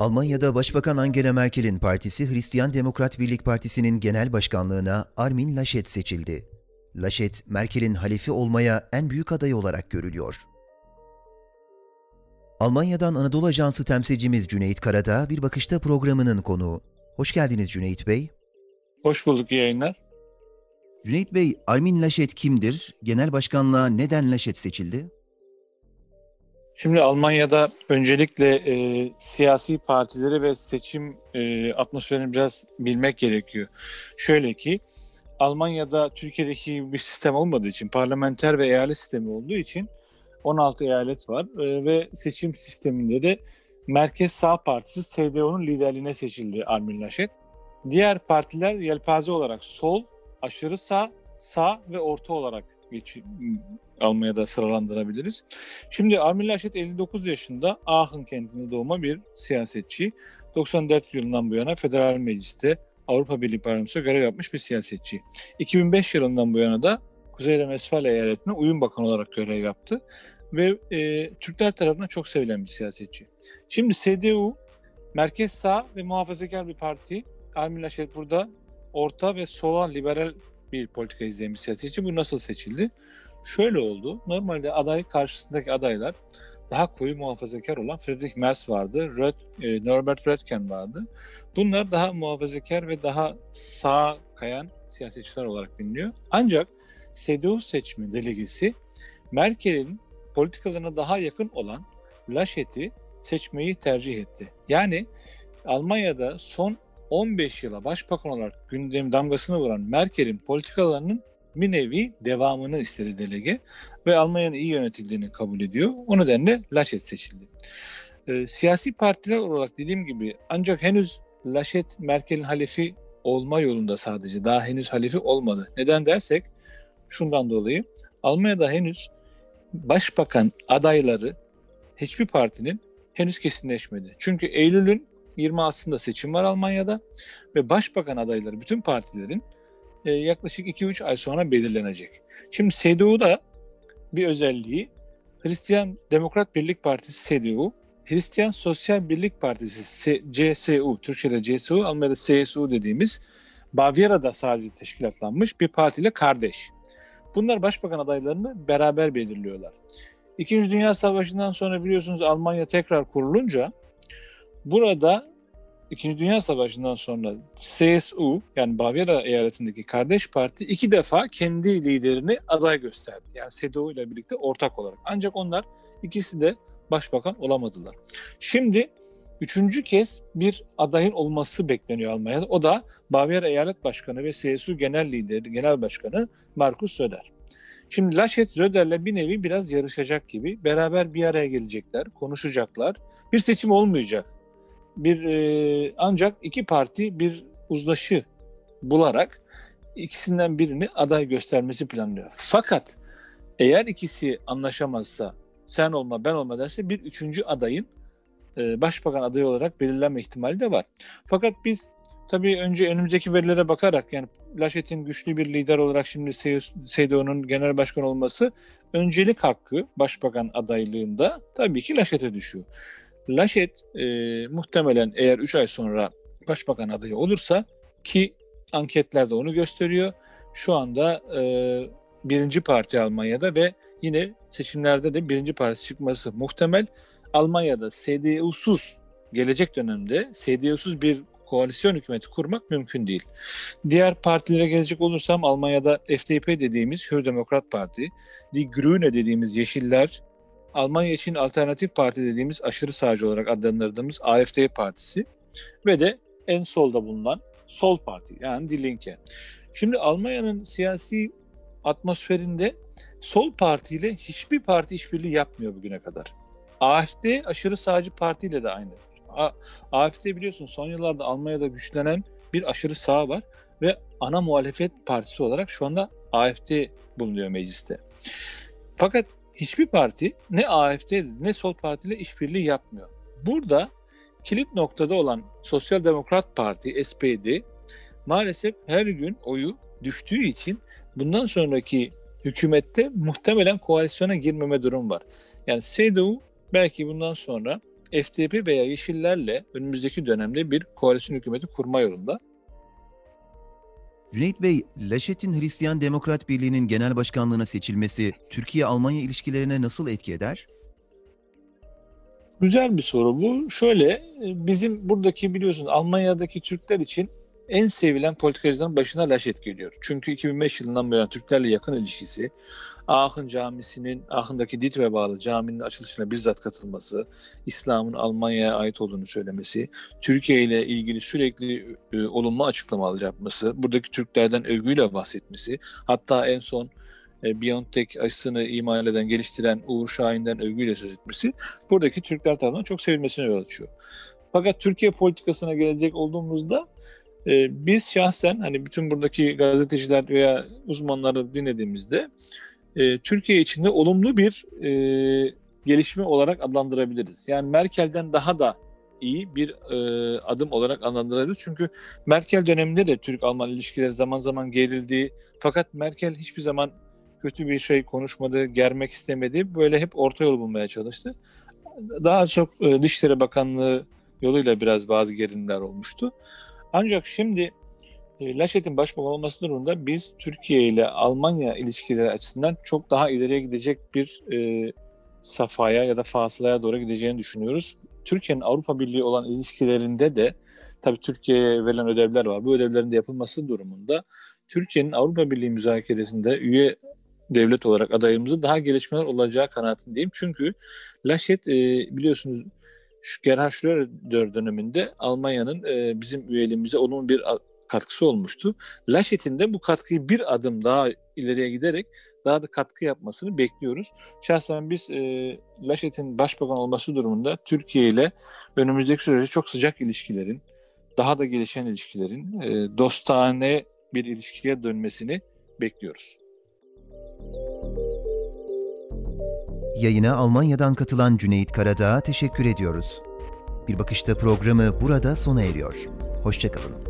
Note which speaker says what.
Speaker 1: Almanya'da Başbakan Angela Merkel'in partisi Hristiyan Demokrat Birlik Partisi'nin genel başkanlığına Armin Laschet seçildi. Laschet, Merkel'in halefi olmaya en büyük adayı olarak görülüyor. Almanya'dan Anadolu Ajansı temsilcimiz Cüneyt Karadağ bir bakışta programının konuğu. Hoş geldiniz Cüneyt Bey.
Speaker 2: Hoş bulduk yayınlar.
Speaker 1: Cüneyt Bey, Armin Laschet kimdir? Genel başkanlığa neden Laschet seçildi?
Speaker 2: Şimdi Almanya'da öncelikle e, siyasi partileri ve seçim e, atmosferini biraz bilmek gerekiyor. Şöyle ki Almanya'da Türkiye'deki bir sistem olmadığı için parlamenter ve eyalet sistemi olduğu için 16 eyalet var e, ve seçim sisteminde de Merkez Sağ Partisi CDU'nun liderliğine seçildi Armin Laschet. Diğer partiler yelpaze olarak sol, aşırı sağ, sağ ve orta olarak geç, Almanya'da sıralandırabiliriz. Şimdi Armin Laschet 59 yaşında Aachen kentinde doğma bir siyasetçi. 94 yılından bu yana Federal Meclis'te Avrupa Birliği Parlamentosu'na görev yapmış bir siyasetçi. 2005 yılından bu yana da Kuzey Renvestfalya eyaletine uyum bakanı olarak görev yaptı ve e, Türkler tarafından çok sevilen bir siyasetçi. Şimdi CDU merkez sağ ve muhafazakar bir parti. Armin Laschet burada orta ve sola liberal bir politika izleyen bir siyasetçi. Bu nasıl seçildi? Şöyle oldu. Normalde aday karşısındaki adaylar daha koyu muhafazakar olan Friedrich Merz vardı, Röt, e, Norbert Röttgen vardı. Bunlar daha muhafazakar ve daha sağ kayan siyasetçiler olarak biliniyor. Ancak CDU seçimi delegesi Merkel'in politikalarına daha yakın olan Laschet'i seçmeyi tercih etti. Yani Almanya'da son 15 yıla başbakan olarak gündem damgasını vuran Merkel'in politikalarının bir nevi devamını istedi delege ve Almanya'nın iyi yönetildiğini kabul ediyor. O nedenle Laschet seçildi. E, siyasi partiler olarak dediğim gibi ancak henüz Laschet Merkel'in halefi olma yolunda sadece daha henüz halefi olmadı. Neden dersek şundan dolayı Almanya'da henüz başbakan adayları hiçbir partinin henüz kesinleşmedi. Çünkü Eylül'ün 26'sında seçim var Almanya'da ve başbakan adayları bütün partilerin e, yaklaşık 2-3 ay sonra belirlenecek. Şimdi CDU'da bir özelliği Hristiyan Demokrat Birlik Partisi CDU, Hristiyan Sosyal Birlik Partisi CSU, Türkçe'de CSU, Almanya'da CSU dediğimiz Bavyera'da sadece teşkilatlanmış bir partiyle kardeş. Bunlar başbakan adaylarını beraber belirliyorlar. İkinci Dünya Savaşı'ndan sonra biliyorsunuz Almanya tekrar kurulunca burada İkinci Dünya Savaşı'ndan sonra CSU yani Bavyera eyaletindeki kardeş parti iki defa kendi liderini aday gösterdi. Yani CDU ile birlikte ortak olarak. Ancak onlar ikisi de başbakan olamadılar. Şimdi üçüncü kez bir adayın olması bekleniyor Almanya'da. O da Bavyera Eyalet Başkanı ve CSU Genel Lideri, Genel Başkanı Markus Söder. Şimdi Laschet Söder'le bir nevi biraz yarışacak gibi. Beraber bir araya gelecekler, konuşacaklar. Bir seçim olmayacak bir e, ancak iki parti bir uzlaşı bularak ikisinden birini aday göstermesi planlıyor. Fakat eğer ikisi anlaşamazsa sen olma ben olma derse bir üçüncü adayın e, başbakan adayı olarak belirlenme ihtimali de var. Fakat biz tabii önce önümüzdeki verilere bakarak yani Laşet'in güçlü bir lider olarak şimdi CDU'nun genel başkan olması öncelik hakkı başbakan adaylığında tabii ki Laşet'e düşüyor. Laşet e, muhtemelen eğer 3 ay sonra başbakan adayı olursa ki anketler de onu gösteriyor. Şu anda e, birinci parti Almanya'da ve yine seçimlerde de birinci parti çıkması muhtemel. Almanya'da CDU'suz gelecek dönemde CDU'suz bir koalisyon hükümeti kurmak mümkün değil. Diğer partilere gelecek olursam Almanya'da FDP dediğimiz Hür Demokrat Parti, Die Grüne dediğimiz Yeşiller, Almanya için alternatif parti dediğimiz aşırı sağcı olarak adlandırdığımız AFD partisi ve de en solda bulunan Sol Parti yani Die Linke. Şimdi Almanya'nın siyasi atmosferinde Sol Parti ile hiçbir parti işbirliği yapmıyor bugüne kadar. AFD aşırı sağcı partiyle de aynı. A- AFD biliyorsun son yıllarda Almanya'da güçlenen bir aşırı sağ var ve ana muhalefet partisi olarak şu anda AFD bulunuyor mecliste. Fakat hiçbir parti ne AFD ne Sol Parti işbirliği yapmıyor. Burada kilit noktada olan Sosyal Demokrat Parti SPD maalesef her gün oyu düştüğü için bundan sonraki hükümette muhtemelen koalisyona girmeme durum var. Yani CDU belki bundan sonra FDP veya Yeşillerle önümüzdeki dönemde bir koalisyon hükümeti kurma yolunda.
Speaker 1: Cüneyt Bey, Laşet'in Hristiyan Demokrat Birliği'nin genel başkanlığına seçilmesi Türkiye-Almanya ilişkilerine nasıl etki eder?
Speaker 2: Güzel bir soru bu. Şöyle, bizim buradaki biliyorsunuz Almanya'daki Türkler için en sevilen politikacıların başına Laşet geliyor. Çünkü 2005 yılından bu Türklerle yakın ilişkisi, Aachen Camisi'nin, Aachen'daki Ditve bağlı caminin açılışına bizzat katılması, İslam'ın Almanya'ya ait olduğunu söylemesi, Türkiye ile ilgili sürekli e, olumlu açıklamalar yapması, buradaki Türklerden övgüyle bahsetmesi, hatta en son e, BioNTech aşısını imal eden, geliştiren Uğur Şahin'den övgüyle söz etmesi, buradaki Türkler tarafından çok sevilmesine yol açıyor. Fakat Türkiye politikasına gelecek olduğumuzda e, biz şahsen hani bütün buradaki gazeteciler veya uzmanları dinlediğimizde e, Türkiye içinde olumlu bir e, gelişme olarak adlandırabiliriz. Yani Merkel'den daha da iyi bir e, adım olarak adlandırabiliriz. Çünkü Merkel döneminde de Türk-Alman ilişkileri zaman zaman gerildi. Fakat Merkel hiçbir zaman kötü bir şey konuşmadı, germek istemedi. Böyle hep orta yol bulmaya çalıştı. Daha çok e, Dışişleri Bakanlığı yoluyla biraz bazı gerilimler olmuştu. Ancak şimdi e, Laşet'in başbakan olması durumunda biz Türkiye ile Almanya ilişkileri açısından çok daha ileriye gidecek bir e, safhaya ya da fasılaya doğru gideceğini düşünüyoruz. Türkiye'nin Avrupa Birliği olan ilişkilerinde de tabii Türkiye'ye verilen ödevler var. Bu ödevlerin de yapılması durumunda Türkiye'nin Avrupa Birliği müzakeresinde üye devlet olarak adayımızda daha gelişmeler olacağı kanaatindeyim. Çünkü Laşet e, biliyorsunuz Gerhard Schröder döneminde Almanya'nın e, bizim üyeliğimize onun bir katkısı olmuştu. Laşet'in de bu katkıyı bir adım daha ileriye giderek daha da katkı yapmasını bekliyoruz. Şahsen biz e, Laşet'in başbakan olması durumunda Türkiye ile önümüzdeki süreçte çok sıcak ilişkilerin, daha da gelişen ilişkilerin, e, dostane bir ilişkiye dönmesini bekliyoruz.
Speaker 1: Yayına Almanya'dan katılan Cüneyt Karadağ'a teşekkür ediyoruz. Bir Bakışta programı burada sona eriyor. Hoşçakalın.